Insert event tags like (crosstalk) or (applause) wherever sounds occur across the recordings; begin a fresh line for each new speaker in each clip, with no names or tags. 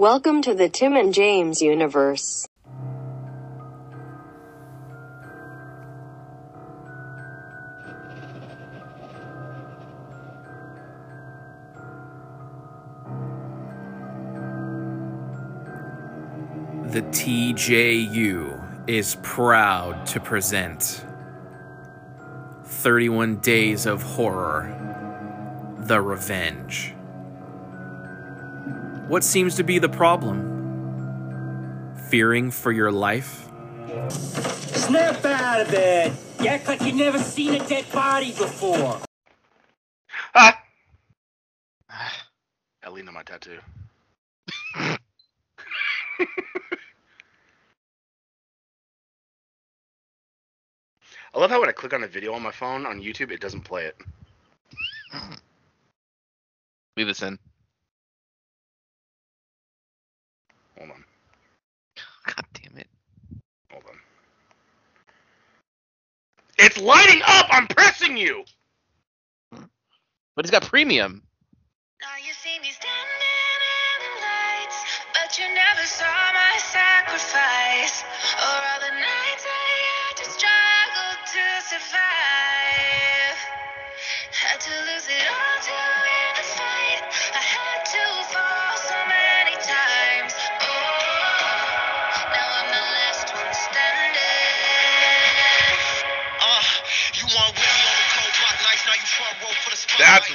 Welcome to the Tim and James universe.
The TJU is proud to present 31 Days of Horror The Revenge. What seems to be the problem? Fearing for your life?
Snap out of it! You act like you've never seen a dead body before.
Ah! (sighs) I leaned on my tattoo. (laughs) I love how when I click on a video on my phone on YouTube, it doesn't play it.
Leave this in.
Hold on.
God damn it.
Hold on. It's lighting up! I'm pressing you!
But he's got premium.
Now you see me standing in the lights, but you never saw my sacrifice. Or all the nights I had to struggle to survive.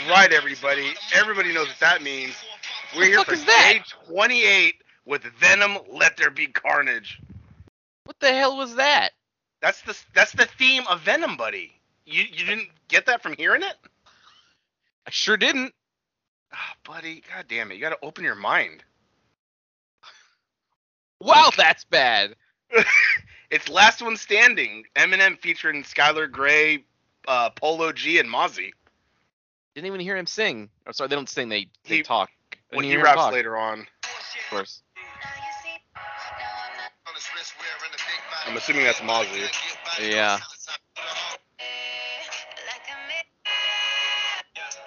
Right, everybody. Everybody knows what that means. We're here for day 28 with Venom. Let there be carnage.
What the hell was that?
That's the that's the theme of Venom, buddy. You you didn't get that from hearing it?
I sure didn't.
Ah, buddy, god damn it. You gotta open your mind.
Wow, that's bad. (laughs)
It's Last One Standing. Eminem featuring Skylar Grey, uh, Polo G, and Mozzy.
Didn't even hear him sing. Oh, sorry, they don't sing. They they
He-
talk.
When he raps
talk,
later on.
Of course.
Now you see, now I'm not.
On his wrist wearing the big body.
I'm assuming that's Mozzy.
Yeah.
Like a mi-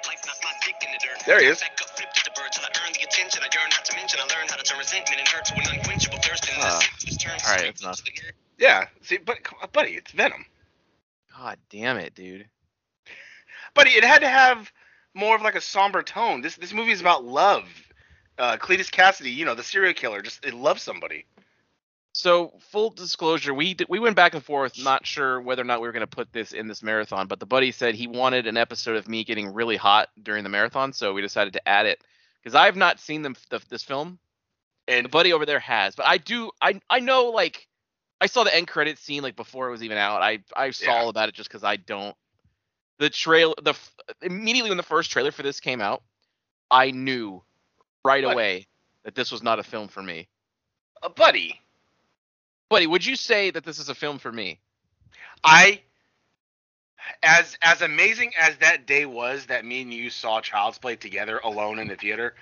Life knocked my dick in the dirt.
There he is.
Back up, flipped the bird till I earned the attention. I yearn not to mention. I learned how to turn resentment and hurt to an unquenchable thirst. And
Ah.
this just turns
All right,
straight
that's enough.
to the
Yeah. See, but buddy, it's Venom.
God damn it, dude.
Buddy, it had to have more of like a somber tone. This this movie is about love. Uh, Cletus Cassidy, you know, the serial killer, just it loves somebody.
So full disclosure, we d- we went back and forth, not sure whether or not we were going to put this in this marathon, but the buddy said he wanted an episode of me getting really hot during the marathon, so we decided to add it because I have not seen them the, this film, and the buddy over there has, but I do I I know like I saw the end credit scene like before it was even out. I I saw
Yeah.
all about it just because I don't the trail the f- immediately when the first trailer for this came out, I knew right away that this was not a film for me.
Uh, buddy,
Buddy, would you say that this is a film for me?
I as as amazing as that day was that me and you saw Child's Play together alone in the theater,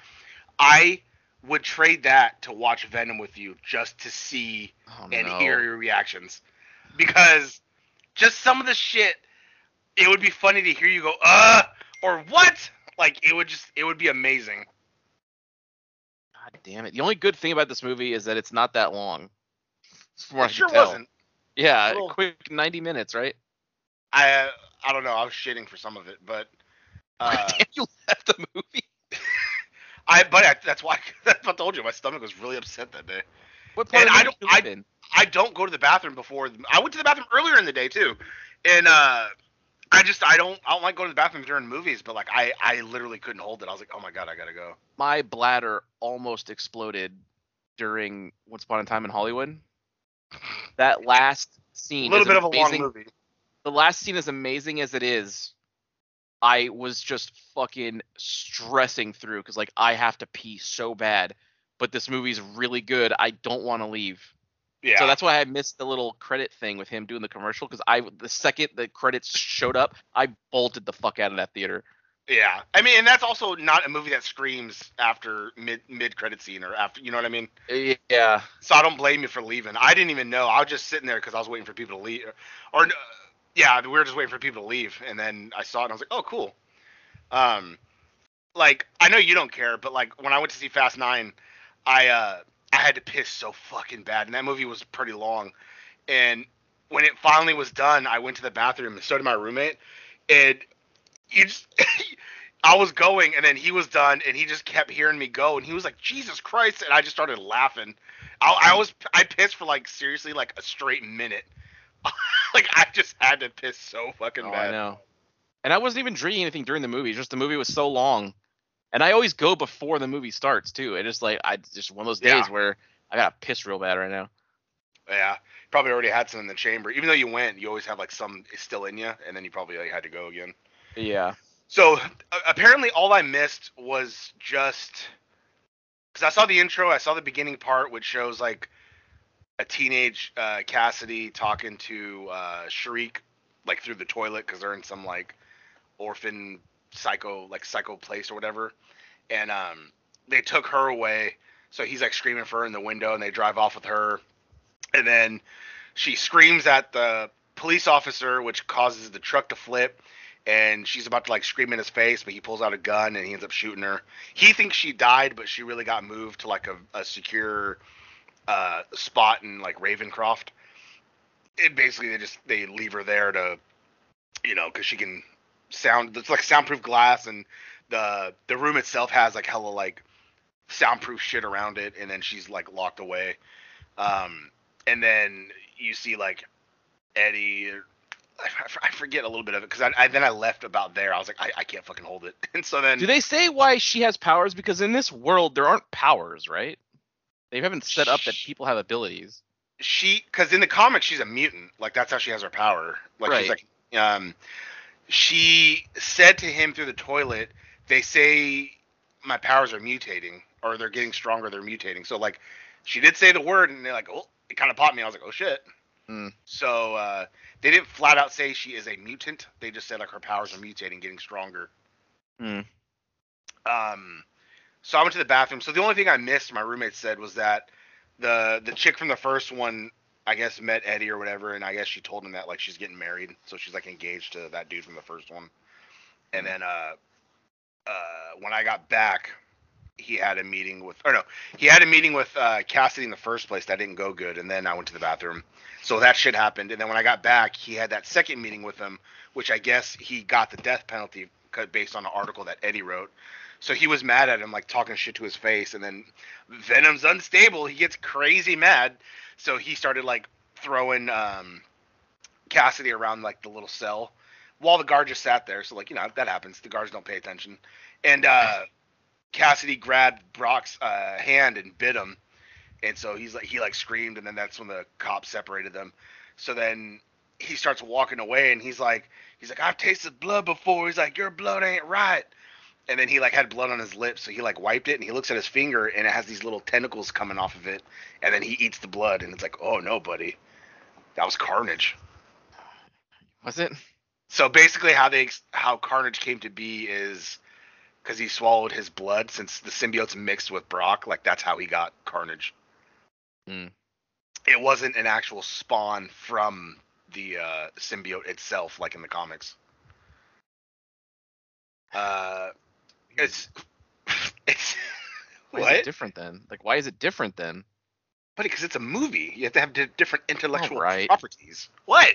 I would trade that to watch Venom with you just to see
Oh,
and
no.
hear your reactions. Because just some of the shit it would be funny to hear you go, uh or what? Like it would just it would be amazing.
God damn it. The only good thing about this movie is that it's not that long.
It sure wasn't.
Yeah,
Little-
quick 90 minutes, right?
I I don't know. I was shitting for some of it, but (laughs) uh,
Damn, you left the movie. (laughs)
I but I, that's why (laughs) that's what I told you. My stomach was really upset that day.
What part
And
of
I don't- I- I don't go to the bathroom before. I went to the bathroom earlier in the day too, and uh, I just I don't I don't like going to the bathroom during movies. But like I I literally couldn't hold it. I was like, oh my god, I gotta go.
My bladder almost exploded during Once Upon a Time in Hollywood. (sighs) That last scene,
A
little
bit of a long movie.
The last scene, as amazing as it is, I was just fucking stressing through because like I have to pee so bad, but this movie's really good. I don't want to leave.
Yeah.
So that's why I missed the little credit thing with him doing the commercial because I the second the credits showed up, I bolted the fuck out of that theater.
yeah. I mean, and that's also not a movie that screams after mid mid credit scene or after. You know what I mean?
Yeah.
So I don't blame you for leaving. I didn't even know. I was just sitting there because I was waiting for people to leave. Or, uh, yeah, we were just waiting for people to leave, and then I saw it and I was like, oh, cool. Um, like I know you don't care, but like when I went to see Fast Nine, I uh I had to piss so fucking bad, and that movie was pretty long. And when it finally was done, I went to the bathroom, and so did my roommate. And you just, (laughs) I was going, and then he was done, and he just kept hearing me go, and he was like, "Jesus Christ!" And I just started laughing. I, I was I pissed for like seriously like a straight minute. (laughs) like I just had to piss so fucking
Oh,
bad.
I know. And I wasn't even drinking anything during the movie. Just the movie was so long, and I always go before the movie starts too. It's just like I just one of those days
Yeah.
where I got to piss real bad right now.
Yeah, probably already had some in the chamber. Even though you went, you always have like some still in you, and then you probably like, had to go again.
Yeah.
So uh, apparently, all I missed was just because I saw the intro, I saw the beginning part, which shows like a teenage uh, Cassidy talking to uh, Shriek like through the toilet because they're in some like orphan psycho like psycho place or whatever, and um, they took her away. So he's like screaming for her in the window, and they drive off with her, and then she screams at the police officer, which causes the truck to flip and she's about to like scream in his face, but he pulls out a gun and he ends up shooting her. He thinks she died, but she really got moved to like a, a secure uh, spot in like Ravencroft. And basically, they just they leave her there to, you know, because she can sound. It's like soundproof glass, and the the room itself has like hella like soundproof shit around it, and then she's like locked away. Um, and then you see like Eddie I, I forget a little bit of it because I, I then I left about there. I was like, I, I can't fucking hold it. (laughs) And so then
Do they say why she has powers? Because in this world there aren't powers, right? They haven't set up that people have abilities.
she, because in the comics she's a mutant. Like that's how she has her power. Like she's like, um, she said to him through the toilet, they say my powers are mutating or they're getting stronger. They're mutating. So like, she did say the word, and they're like, oh, it kind of popped me. I was like, oh shit.
Hmm.
So uh, they didn't flat out say she is a mutant. They just said like her powers are mutating, getting stronger.
Hmm.
Um, so I went to the bathroom. So the only thing I missed, my roommate said, was that the the chick from the first one, I guess, met Eddie or whatever, and I guess she told him that like she's getting married, so she's like engaged to that dude from the first one. And then uh, uh, when I got back, he had a meeting with, or no, he had a meeting with uh, Cassidy in the first place. That didn't go good, and then I went to the bathroom. So that shit happened, and then when I got back, he had that second meeting with him, which I guess he got the death penalty based on an article that Eddie wrote. So he was mad at him, like talking shit to his face, and then Venom's unstable. He gets crazy mad, so he started like throwing um, Cassidy around like the little cell, while the guard just sat there. So like you know that happens. The guards don't pay attention, and uh, Cassidy grabbed Brock's uh, hand and bit him, and so he's like he like screamed, and then that's when the cops separated them. So then he starts walking away, and he's like he's like I've tasted blood before. He's like your blood ain't right and then he like had blood on his lips, so he like wiped it, and he looks at his finger, and it has these little tentacles coming off of it, and then he eats the blood, and it's like, oh no, buddy, that was Carnage.
Was it?
So basically, how they how Carnage came to be is because he swallowed his blood, since the symbiotes mixed with Brock, like that's how he got Carnage.
Hmm.
It wasn't an actual spawn from the uh, symbiote itself, like in the comics. Uh, it's (laughs) it's (laughs)
Why is
what?
it different then? Like why is it different then?
But because it's a movie, you have to have di- different intellectual
Alright.
properties. What?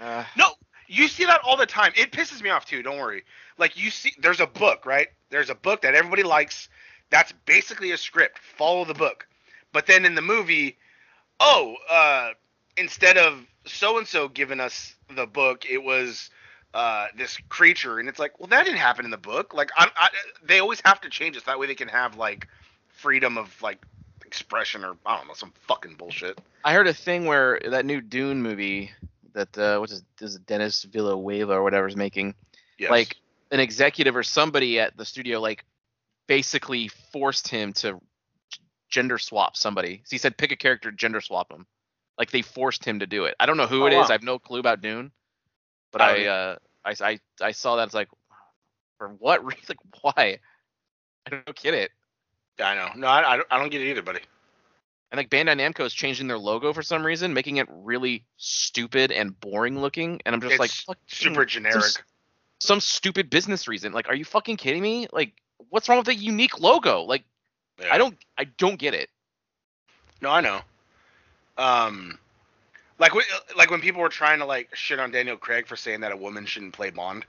Uh,
No, you see that all the time. It pisses me off too. Don't worry. Like you see, there's a book, right? There's a book that everybody likes. That's basically a script. Follow the book. But then in the movie, oh, uh, instead of so and so giving us the book, it was uh, this creature, and it's like, well, that didn't happen in the book. Like, I, I, they always have to change it so that way they can have like freedom of like expression or I don't know some fucking bullshit.
I heard a thing where that new Dune movie that uh, what's his, is it Dennis Villanueva or whatever is making,
Yes.
like an executive or somebody at the studio like basically forced him to gender swap somebody. So he said pick a character, gender swap him. Like they forced him to do it. I don't know who
Oh,
it is.
wow.
I have no clue about Dune, but
I
I uh, I, I I saw that. It's like for what (laughs) reason? Like why? I don't get it.
I know. No, I, I, don't, I don't get it either, buddy.
And like Bandai Namco is changing their logo for some reason, making it really stupid and boring looking. And I'm just
It's
like,
Super generic.
Some, some stupid business reason. Like, are you fucking kidding me? Like, what's wrong with the unique logo? Like,
Yeah.
I don't I don't get it.
No, I know. Um, like when, like when people were trying to like shit on Daniel Craig for saying that a woman shouldn't play Bond,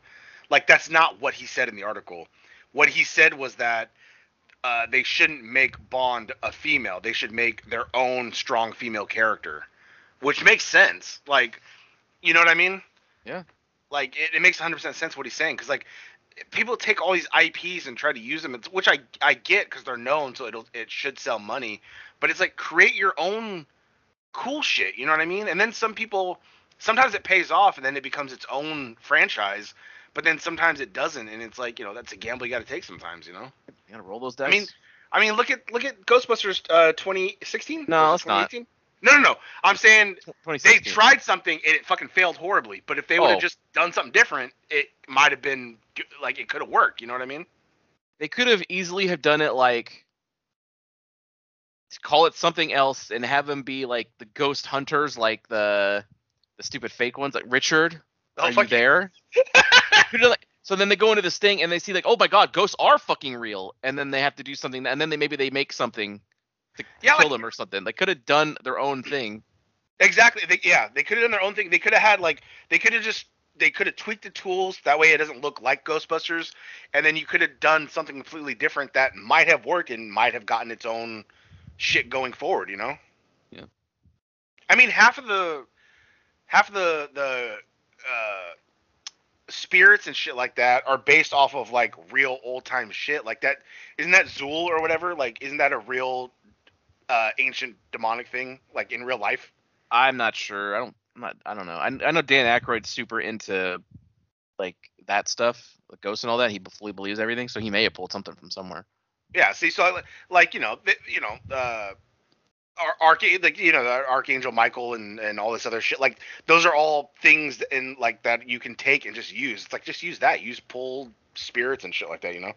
like that's not what he said in the article. What he said was that uh, they shouldn't make Bond a female. They should make their own strong female character, which makes sense. Like, you know what I mean?
Yeah.
Like it, it makes 100% sense what he's saying because like people take all these IPs and try to use them, which I I get because they're known, so it'll it should sell money. But it's like create your own cool shit. You know what I mean? And then some people sometimes it pays off and then it becomes its own franchise. But then sometimes it doesn't, and it's like you know that's a gamble you got to take sometimes. You know.
You gotta roll those dice.
I mean, I mean, look at look at Ghostbusters uh, 2016.
No, it's not.
No, no, no. I'm saying they tried something and it fucking failed horribly. But if they would have
Oh.
just done something different, it might have been like it could have worked. You know what I mean?
They could have easily have done it like call it something else and have them be like the ghost hunters, like the the stupid fake ones, like Richard.
Oh,
are you there? (laughs) So then they go into this thing and they see like, oh my god, ghosts are fucking real, and then they have to do something, and then they maybe they make something to
Yeah,
kill
like-
them or something. They could have done their own thing.
Exactly. They, yeah, they could have done their own thing. They could have had like they could have just they could have tweaked the tools that way it doesn't look like Ghostbusters, and then you could have done something completely different that might have worked and might have gotten its own shit going forward. You know?
Yeah.
I mean, half of the half of the the uh, spirits and shit like that are based off of like real old time shit like that. Isn't that Zuul or whatever? Like, isn't that a real uh, ancient demonic thing like in real life?
I'm not sure. I don't. I'm not. I don't know. I, I know Dan Aykroyd's super into like that stuff, like ghosts and all that. He fully believes everything, so he may have pulled something from somewhere.
Yeah, see, so like you know, you know, uh, Ar- Arch- like you know, the Archangel Michael and and all this other shit. Like those are all things in like that you can take and just use. It's like just use that. Use pull spirits and shit like that. You know.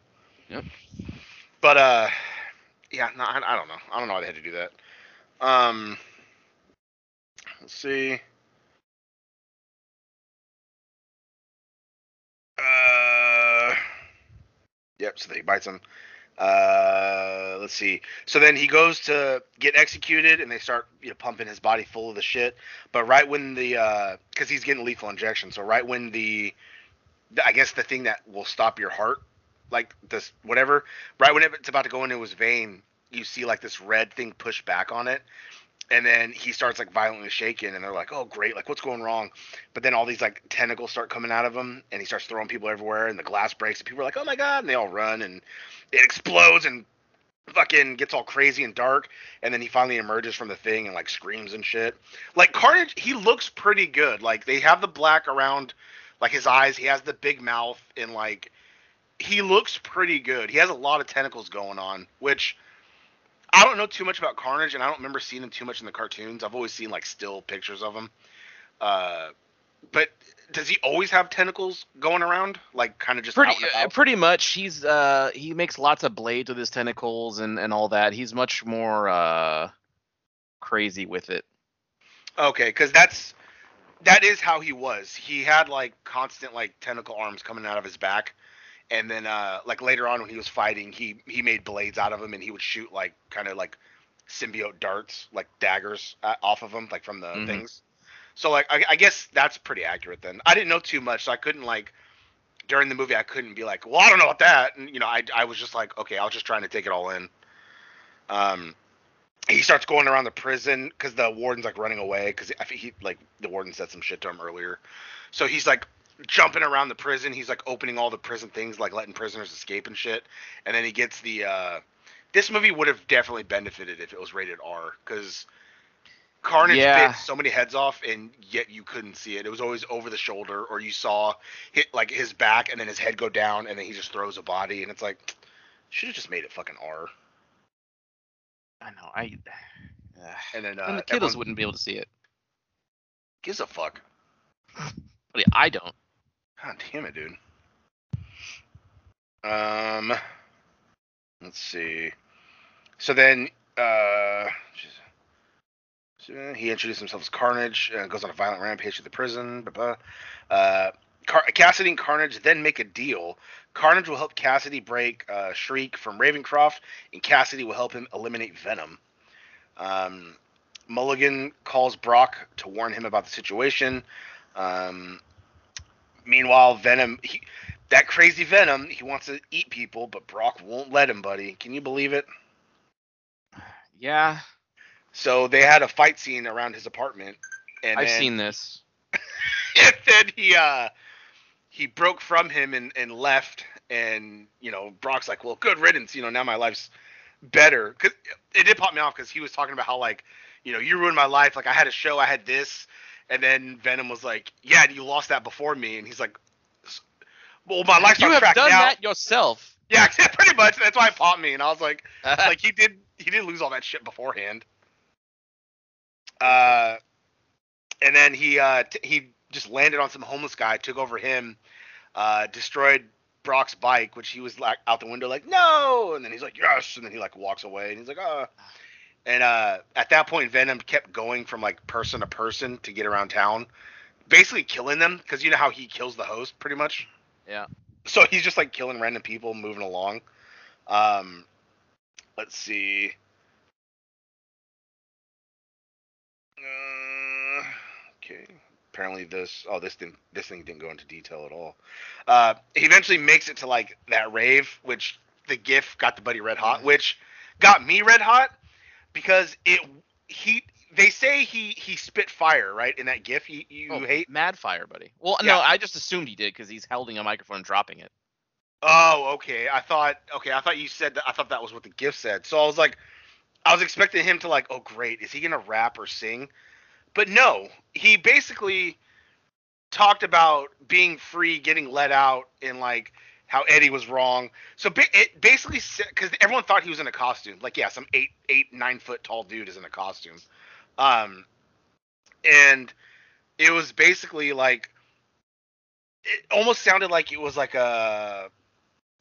Yep.
But uh, yeah, no, I, I don't know. I don't know why they had to do that. Um, let's see. Uh, yep. So they bites him. Uh, let's see. So then he goes to get executed, and they start you know pumping his body full of the shit. But right when the uh, because he's getting lethal injection, so right when the, the I guess the thing that will stop your heart, like this whatever, right when it's about to go into his vein, you see like this red thing push back on it. And then he starts like violently shaking, and they're like, "Oh, great! Like, what's going wrong?" But then all these like tentacles start coming out of him, and he starts throwing people everywhere, and the glass breaks, and people are like, "Oh my god!" And they all run, and it explodes and fucking gets all crazy and dark and then he finally emerges from the thing and like screams and shit like carnage he looks pretty good like they have the black around like his eyes he has the big mouth and like he looks pretty good he has a lot of tentacles going on which i don't know too much about carnage and i don't remember seeing him too much in the cartoons i've always seen like still pictures of him uh but does he always have tentacles going around like kind of just
Pretty, uh,
about?
pretty much. He's uh he makes lots of blades with his tentacles and and all that. He's much more uh crazy with it.
Okay, because that's that is how he was. He had like constant like tentacle arms coming out of his back, and then uh like later on when he was fighting, he he made blades out of them and he would shoot like kind of like symbiote darts, like daggers uh, off of them, like from the
Mhm.
things. So like I, I guess that's pretty accurate then. I didn't know too much, so I couldn't like during the movie I couldn't be like, well I don't know about that, and you know I I was just like okay I was just trying to take it all in. Um, he starts going around the prison because the warden's like running away because he like the warden said some shit to him earlier. So he's like jumping around the prison. He's like opening all the prison things, like letting prisoners escape and shit. And then he gets the. uh This movie would have definitely benefited if it was rated R because Carnage
Yeah.
bit so many heads off, and yet you couldn't see it. It was always over the shoulder, or you saw hit like his back, and then his head go down, and then he just throws a body, and it's like should have just made it fucking R.
I know. I uh,
And then uh,
and the kiddos
everyone
wouldn't be able to see it.
gives a fuck.
But I don't.
God damn it, dude. Um, let's see. So then, uh, he introduces himself as Carnage and goes on a violent rampage to the prison. Blah, blah. Uh, Car- Cassidy and Carnage then make a deal. Carnage will help Cassidy break uh, Shriek from Ravencroft, and Cassidy will help him eliminate Venom. Um, Mulligan calls Brock to warn him about the situation. Um, meanwhile, Venom, he, that crazy Venom, he wants to eat people, but Brock won't let him, buddy. Can you believe it?
Yeah,
So they had a fight scene around his apartment, and
I've
then,
seen this.
and (laughs) then he uh he broke from him and, and left and you know brock's like well good riddance you know now my life's better because it did pop me off because he was talking about how like you know you ruined my life like i had a show i had this and then venom was like yeah you lost that before me. And he's like well my life's
You
on
have
track
done
now
that yourself.
yeah (laughs) pretty much. That's why it popped me. And i was like (laughs) like he did he did lose all that shit beforehand. Uh, and then he uh t- he just landed on some homeless guy, took over him, uh, destroyed Brock's bike, which he was like out the window like no, and then he's like yes, and then he like walks away. And he's like uh. And uh, at that point, Venom kept going from like person to person to get around town, basically killing them because you know how he kills the host pretty much.
Yeah.
So he's just like killing random people, moving along. Um, let's see. Uh, okay. Apparently this oh this didn't this thing didn't go into detail at all. Uh, he eventually makes it to like that rave, which the GIF got the buddy red hot, which got me red hot because it he they say he he spit fire right in that GIF you you
Oh,
hate.
Mad Fire, buddy. Well,
Yeah.
no, I just assumed he did because he's holding a microphone and dropping it.
Oh, okay. I thought okay, I thought you said that I thought that was what the gif said. So I was like I was expecting him to like, oh great, is he gonna rap or sing? But no, he basically talked about being free, getting let out, and like how Eddie was wrong. So it basically because everyone thought he was in a costume. Like yeah, some eight, eight, nine foot tall dude is in a costume. Um, and it was basically like it almost sounded like it was like a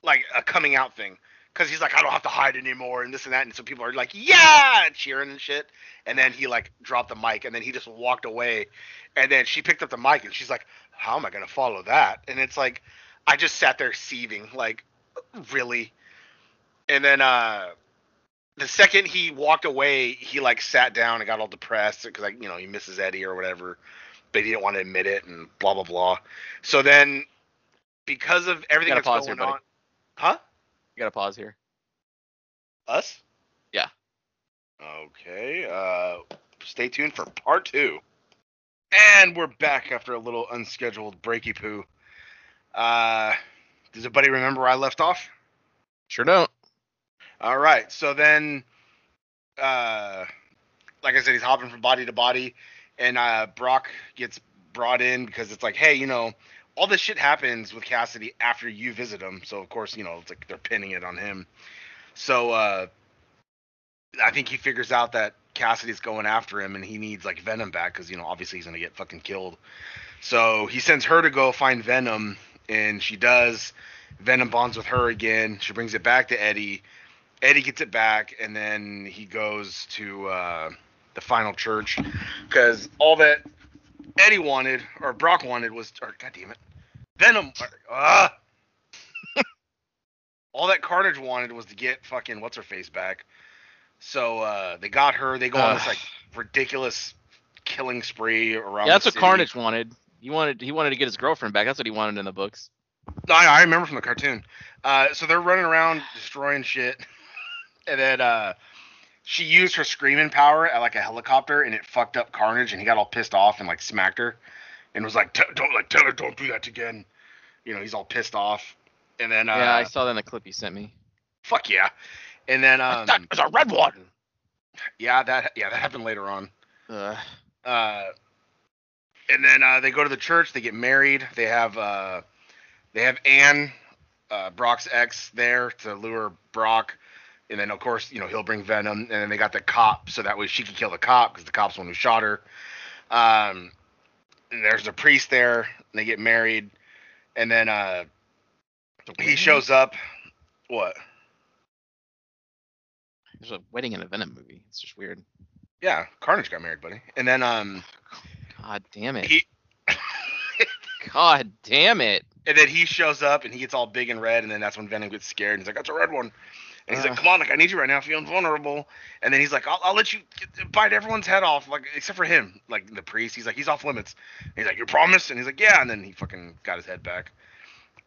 like a coming out thing because he's like I don't have to hide anymore and this and that and so people are like yeah cheering and shit and then he like dropped the mic and then he just walked away and then she picked up the mic and she's like how am I gonna follow that and it's like I just sat there seething like really and then uh the second he walked away he like sat down and got all depressed because like you know he misses Eddie or whatever but he didn't want to admit it and blah blah blah so then because of everything that's
pause
going
here, buddy.
on huh
You gotta pause here.
us
Yeah.
Okay. Uh, stay tuned for part two. And we're back after a little unscheduled breaky poo. Uh, does anybody remember where I left off?
Sure don't.
All right. So then, uh, like I said, he's hopping from body to body, and uh, Brock gets brought in because it's like, hey, you know, all this shit happens with Cassidy after you visit him. So of course, you know, it's like they're pinning it on him. So uh, I think he figures out that Cassidy's going after him, and he needs like Venom back because you know, obviously he's gonna get fucking killed. So he sends her to go find Venom, and she does. Venom bonds with her again. She brings it back to Eddie. Eddie gets it back, and then he goes to uh, the final church because all that Eddie wanted or Brock wanted was, or God damn it, Venom. Uh, (laughs) all that Carnage wanted was to get fucking what's her face back. So uh, they got her. They go on this like ridiculous killing spree around.
Yeah, that's what. Carnage wanted. He wanted he wanted to get his girlfriend back. That's what he wanted in the books.
I, I remember from the cartoon. Uh, so they're running around destroying shit, (laughs) and then uh, she used her screaming power at like a helicopter, and it fucked up Carnage, and he got all pissed off and like smacked her, and was like, "Don't like tell her, don't do that again." You know, he's all pissed off, and then uh,
yeah, I saw that in the clip you sent me.
fuck yeah, and then um,
that is a red one.
yeah, that yeah that happened later on.
Uh,
uh, and then uh, they go to the church. They get married. They have uh, they have Anne, uh, Brock's ex, there to lure Brock. And then of course you know he'll bring Venom. And then they got the cop so that way she can kill the cop because the cop's the one who shot her. Um, and there's a priest there. And they get married. And then uh, he shows up. What?
there's a wedding in a Venom movie. It's just weird.
Yeah, Carnage got married, buddy. And then um, (laughs)
God damn it.
He- (laughs)
God damn it.
And then he shows up and he gets all big and red, and then that's when Venom gets scared. And he's like, "That's a red one." And he's
Uh.
like, "Come on, like I need you right now, feeling vulnerable." And then he's like, "I'll, I'll let you get, bite everyone's head off, like except for him, like the priest." He's like, "He's off limits." And he's like, "You promise?" And he's like, "Yeah." And then he fucking got his head back.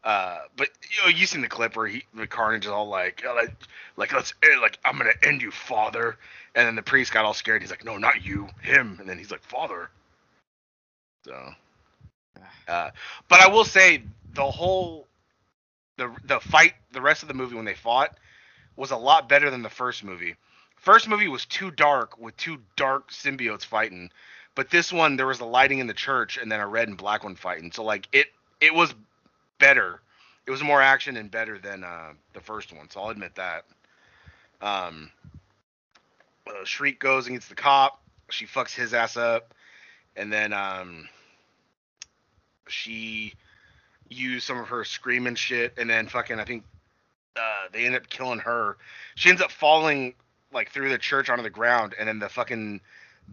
Uh, but you know, you seen the clip where he, the Carnage is all like, "Yeah, like, like let's, eh, like I'm gonna end you, Father. And then the priest got all scared. He's like, "No, not you, him." And then he's like, "Father." So, uh, but I will say the whole the the fight, the rest of the movie when they fought was a lot better than the first movie. First movie was too dark with two dark symbiotes fighting, but this one there was the lighting in the church and then a red and black one fighting. So like it it was better. It was more action and better than uh, the first one. So I'll admit that. Um, uh, Shriek goes and gets the cop. She fucks his ass up, and then um, she used some of her screaming shit, and then fucking I think uh, they end up killing her. She ends up falling like through the church onto the ground, and then the fucking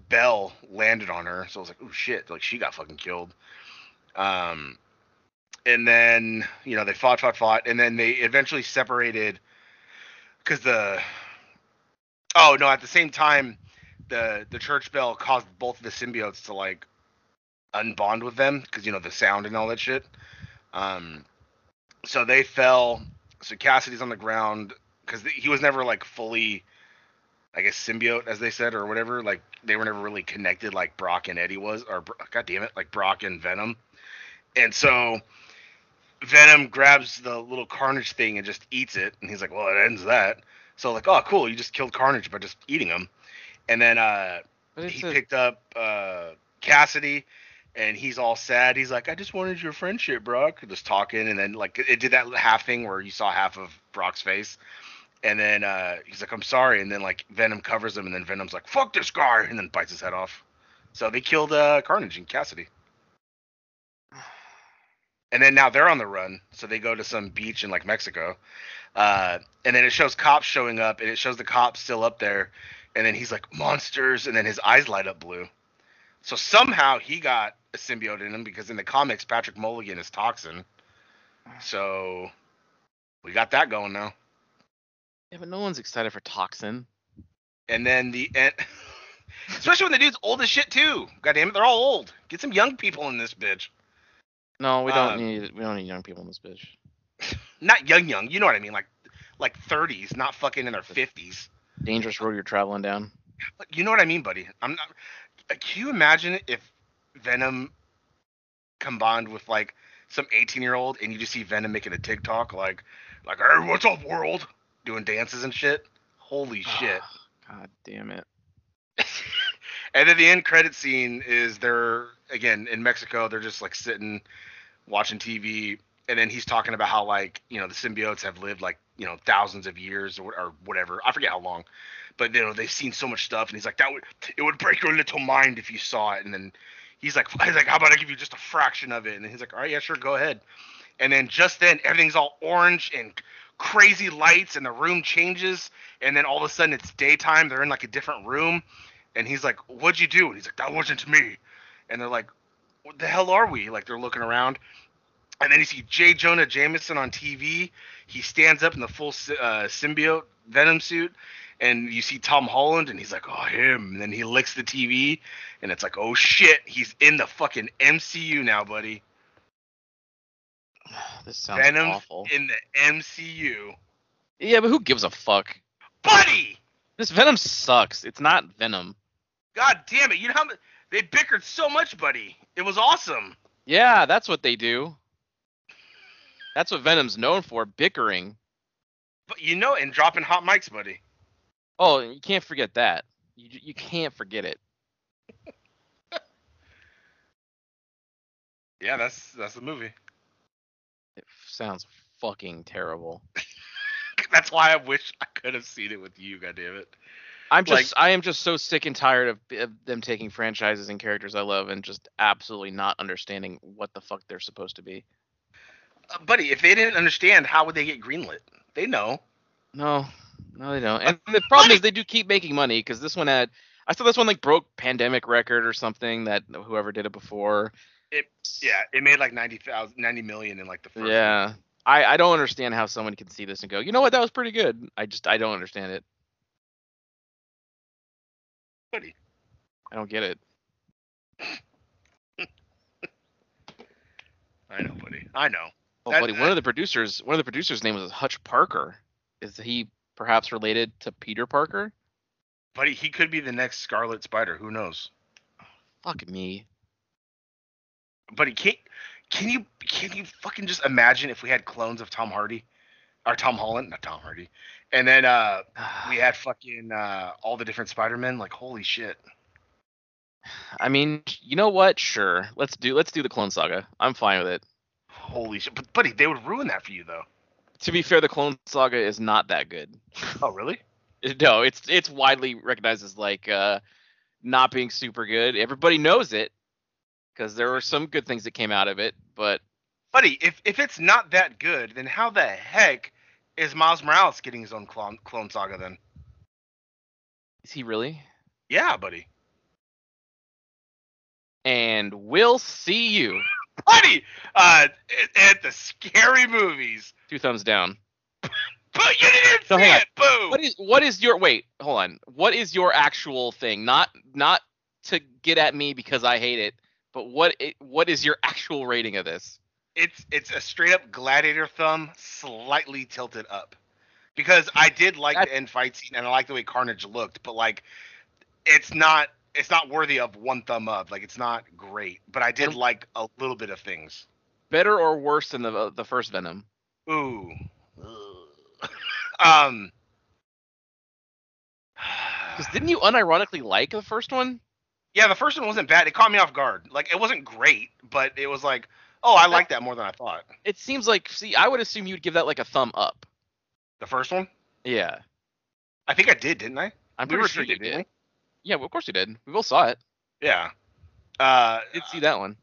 bell landed on her. So I was like, oh shit, like she got fucking killed. Um, and then you know they fought, fought, fought, and then they eventually separated because the oh no, at the same time the the church bell caused both of the symbiotes to like unbond with them because you know the sound and all that shit. Um, so they fell. So Cassidy's on the ground because he was never like fully, I guess symbiote as they said or whatever. Like they were never really connected like Brock and Eddie was, or God damn it, like Brock and Venom. And so Venom grabs the little Carnage thing and just eats it, and he's like, "Well, it ends that." So like, oh, cool, you just killed Carnage by just eating him. And then uh, he
a,
picked up uh, Cassidy, and he's all sad. He's like, "I just wanted your friendship, Brock." Just talking, and then like it did that half thing where you saw half of Brock's face, and then uh, he's like, "I'm sorry," and then like Venom covers him, and then Venom's like, "Fuck this guy," and then bites his head off. So they killed uh, Carnage and Cassidy. And then now they're on the run, so they go to some beach in like Mexico. Uh, and then it shows cops showing up, and it shows the cops still up there. And then he's like monsters, and then his eyes light up blue. So somehow he got a symbiote in him because in the comics Patrick Mulligan is Toxin. So we got that going now.
yeah, but no one's excited for Toxin.
And then the end, (laughs) especially when the dude's old as shit too. God damn it, they're all old. Get some young people in this bitch.
No, we don't
Um,
need we don't need young people in this bitch. (laughs)
Not young, young. You know what I mean? Like, like 30s, not fucking in their 50s.
Dangerous road you're traveling down.
But you know what I mean, buddy? I'm not. Can you imagine if Venom combined with like some 18 year old and you just see Venom making a TikTok like, like, hey, what's up, world? Doing dances and shit. Holy ah, shit.
God damn it. (laughs)
and then the end credit scene is they're again in Mexico. They're just like sitting watching TV, and then he's talking about how like you know the symbiotes have lived like you know thousands of years or, or whatever. I forget how long, but you know they've seen so much stuff, and he's like that would it would break your little mind if you saw it. And then he's like (laughs) he's like how about I give you just a fraction of it? And he's like all right yeah sure go ahead. And then just then everything's all orange and crazy lights and the room changes and then all of a sudden it's daytime they're in like a different room and he's like what'd you do and he's like that wasn't me and they're like what the hell are we like they're looking around and then you see J. Jonah Jameson on TV. He stands up in the full uh, symbiote Venom suit, and you see Tom Holland, and he's like, "Oh, him." And then he licks the TV, and it's like, "Oh shit, he's in the fucking MCU now, buddy." (sighs)
This sounds
Venom's
awful.
in the MCU,
Yeah, but who gives a fuck?
buddy.
This Venom sucks. It's not Venom.
God damn it! You know how they bickered so much, buddy. It was awesome.
Yeah, that's what they do. That's what Venom's known for, bickering.
But you know, and dropping hot mics, buddy.
Oh, you can't forget that. You you can't forget it. (laughs)
Yeah, that's that's the movie.
It sounds fucking terrible. (laughs)
That's why I wish I could have seen it with you. God damn it.
I'm just I am just so sick and tired of, of them taking franchises and characters I love and just absolutely not understanding what the fuck they're supposed to be.
Uh, buddy, if they didn't understand, how would they get greenlit? They know.
No, no, they don't. And the problem is they do keep making money because this one had I saw this one like broke pandemic record or something that whoever did it before, It
Yeah, it made like 90,000 90 million in like the first.
Yeah. I, I don't understand how someone can see this and go, you know what, that was pretty good. I just I don't understand it.
Buddy.
I don't get it. (laughs)
I know, buddy. I know.
Oh,
That-
buddy, one of the producers, one of the producers' name was Hutch Parker. Is he perhaps related to Peter Parker?
Buddy, he could be the next Scarlet Spider. Who knows?
Fuck me.
Buddy, can can you can you fucking just imagine if we had clones of Tom Hardy, or Tom Holland, not Tom Hardy, and then uh (sighs) we had fucking uh all the different Spider Men? Like, holy shit.
I mean, you know what? Sure. Let's do let's do the Clone Saga. I'm fine with it.
Holy shit. But buddy, they would ruin that for you though.
To be fair, the Clone Saga is not that good.
Oh really? (laughs)
No, it's it's widely recognized as like uh not being super good. Everybody knows it because there were some good things that came out of it, but
Buddy, if if it's not that good, then how the heck is Miles Morales getting his own clone clone saga then?
is he really?
Yeah, buddy.
And we'll see you.
Buddy, uh, at, the scary movies.
Two thumbs down.
But you didn't
So
see it. Boo.
What is what is your wait? Hold on. What is your actual thing? Not not to get at me because I hate it, but what what is your actual rating of this?
It's it's a straight up gladiator thumb, slightly tilted up. Because I did like
That-
the end fight scene and I like the way Carnage looked, but like it's not it's not worthy of one thumb up. Like it's not great, but I did like a little bit of things.
Better or worse than the uh, the first Venom?
Ooh. (laughs) um. (sighs)
Because didn't you unironically like the first one?
Yeah, the first one wasn't bad. It caught me off guard. Like it wasn't great, but it was like, oh, I like that more than I thought.
It seems like see, I would assume you'd give that like a thumb up.
The first one,
Yeah,
I think I did, didn't I?
I'm
We
pretty sure you did. Yeah, well, of course you did. We both saw it.
Yeah. Uh,
Did see that one.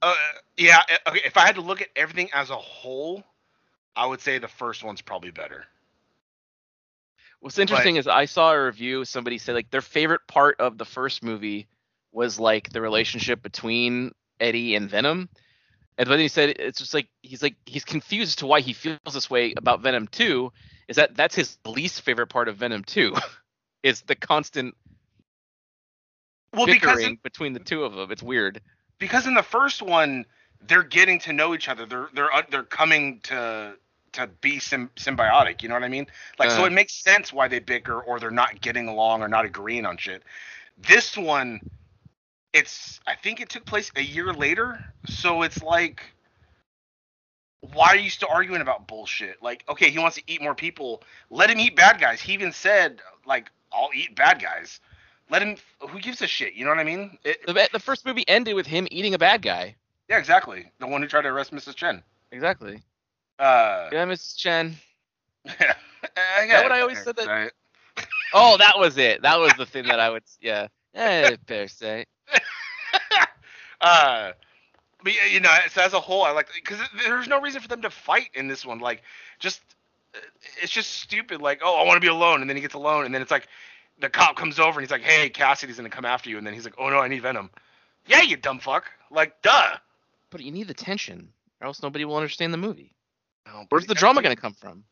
uh, yeah. uh, Okay. If I had to look at everything as a whole, I would say the first one's probably better.
What's interesting is I saw a review. Somebody said like their favorite part of the first movie was like the relationship between Eddie and Venom. And then he said it's just like he's like he's confused as to why he feels this way about Venom 2. Is that that's his least favorite part of Venom 2? (laughs) is the constant
Well,
bickering
in,
between the two of them. It's weird.
because in the first one, they're getting to know each other. They're they're uh, they're coming to to be sym- symbiotic. You know what I mean? Like, so
Uh.
it makes sense why they bicker or they're not getting along or not agreeing on shit. This one, it's I think it took place a year later, so it's like, why are you still arguing about bullshit? Like, okay, he wants to eat more people. Let him eat bad guys. He even said like, I'll eat bad guys. Let him. Who gives a shit? You know what I mean? It,
The, the first movie ended with him eating a bad guy.
yeah, exactly. The one who tried to arrest Mrs. Chen.
Exactly.
Uh,
Yeah, Mrs. Chen. (laughs)
yeah.
that what I always said that- (laughs) Oh, that was it. That was the thing that I would. Yeah. Eh, per se. (laughs)
uh, but you know, so as a whole, I like because there's no reason for them to fight in this one. Like, just it's just stupid. Like, oh, I want to be alone, and then he gets alone, and then it's like the cop comes over and he's like, hey, Cassidy's gonna come after you, and then he's like, oh no, I need Venom. Yeah, you dumb fuck. Like, duh.
But you need the tension, or else nobody will understand the movie.
No,
Where's the drama to come from,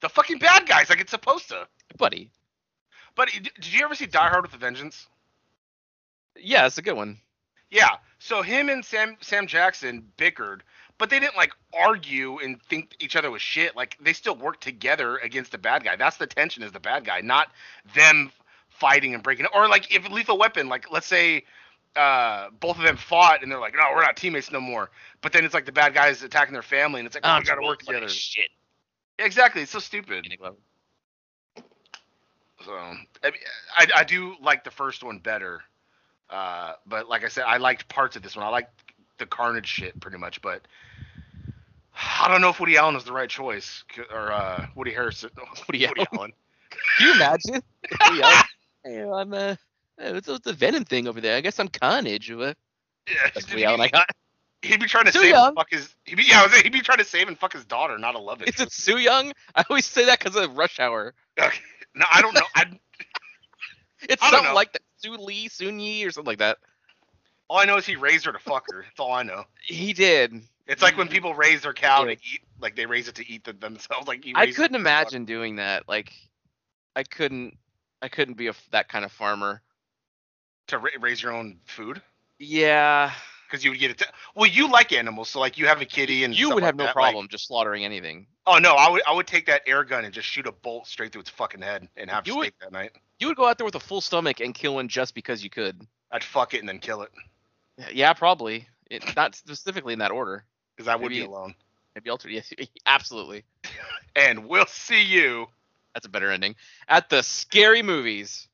The fucking bad guys, like it's supposed to.
buddy?
But did you ever see Die Hard with a Vengeance?
Yeah, it's a good one.
Yeah. So him and Sam Sam Jackson bickered, but they didn't like argue and think each other was shit. Like they still worked together against the bad guy. That's the tension is the bad guy, not them fighting and breaking. Or like if Lethal Weapon, like let's say uh, both of them fought and they're like, no, we're not teammates no more. But then it's like the bad guys attacking their family and it's like, oh, we gotta work together.
Shit.
Yeah, exactly. It's so stupid. So I, mean, I I do like the first one better, uh, but like I said, I liked parts of this one. I liked the Carnage shit pretty much, but I don't know if Woody Allen is the right choice or uh, Woody Harrison. (laughs)
Woody Allen.
Allen.
Can you imagine? Hey, I'm uh, it's, what's the Venom thing over there? I guess I'm Carnage. Uh,
Yeah,
That's Woody Allen. I got.
he'd be trying to save
young.
and fuck his. He'd be, yeah, was, he'd be trying to save and fuck his daughter, not a love
Is it Sue Young? I always say that because of Rush Hour.
Okay. No, I don't know. I (laughs)
It's
I
something
know.
like that. Sue Lee, Soon Yi, or something like that.
All I know is he raised her to fuck her. That's all I know.
He did.
It's like when mm-hmm. people raise their cow to eat, like they raise it to eat the, themselves. Like
I couldn't imagine doing that. Like, I couldn't. I couldn't be a that kind of farmer.
to ra- raise your own food
Yeah,
because you would get it. To, well, you like animals, so like you have a kitty and
you would
like
have no
that, like-
problem just slaughtering anything.
oh no, I would I would take that air gun and just shoot a bolt straight through its fucking head and have
You would-
steak that night.
You would go out there with a full stomach and kill one just because you could.
I'd fuck it and then kill it
Yeah, probably. It, not specifically in that order.
because I would be
Maybe-
alone.
Maybe alter. Yes, (laughs) absolutely. (laughs)
And we'll see you.
That's a better ending. At the scary movies.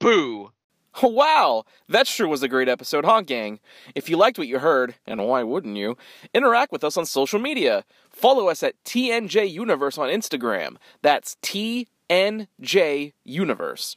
Boo. (laughs)
Wow, that sure was a great episode, huh, gang? If you liked what you heard, and why wouldn't you, interact with us on social media. Follow us at TNJ Universe on Instagram. That's TNJ Universe.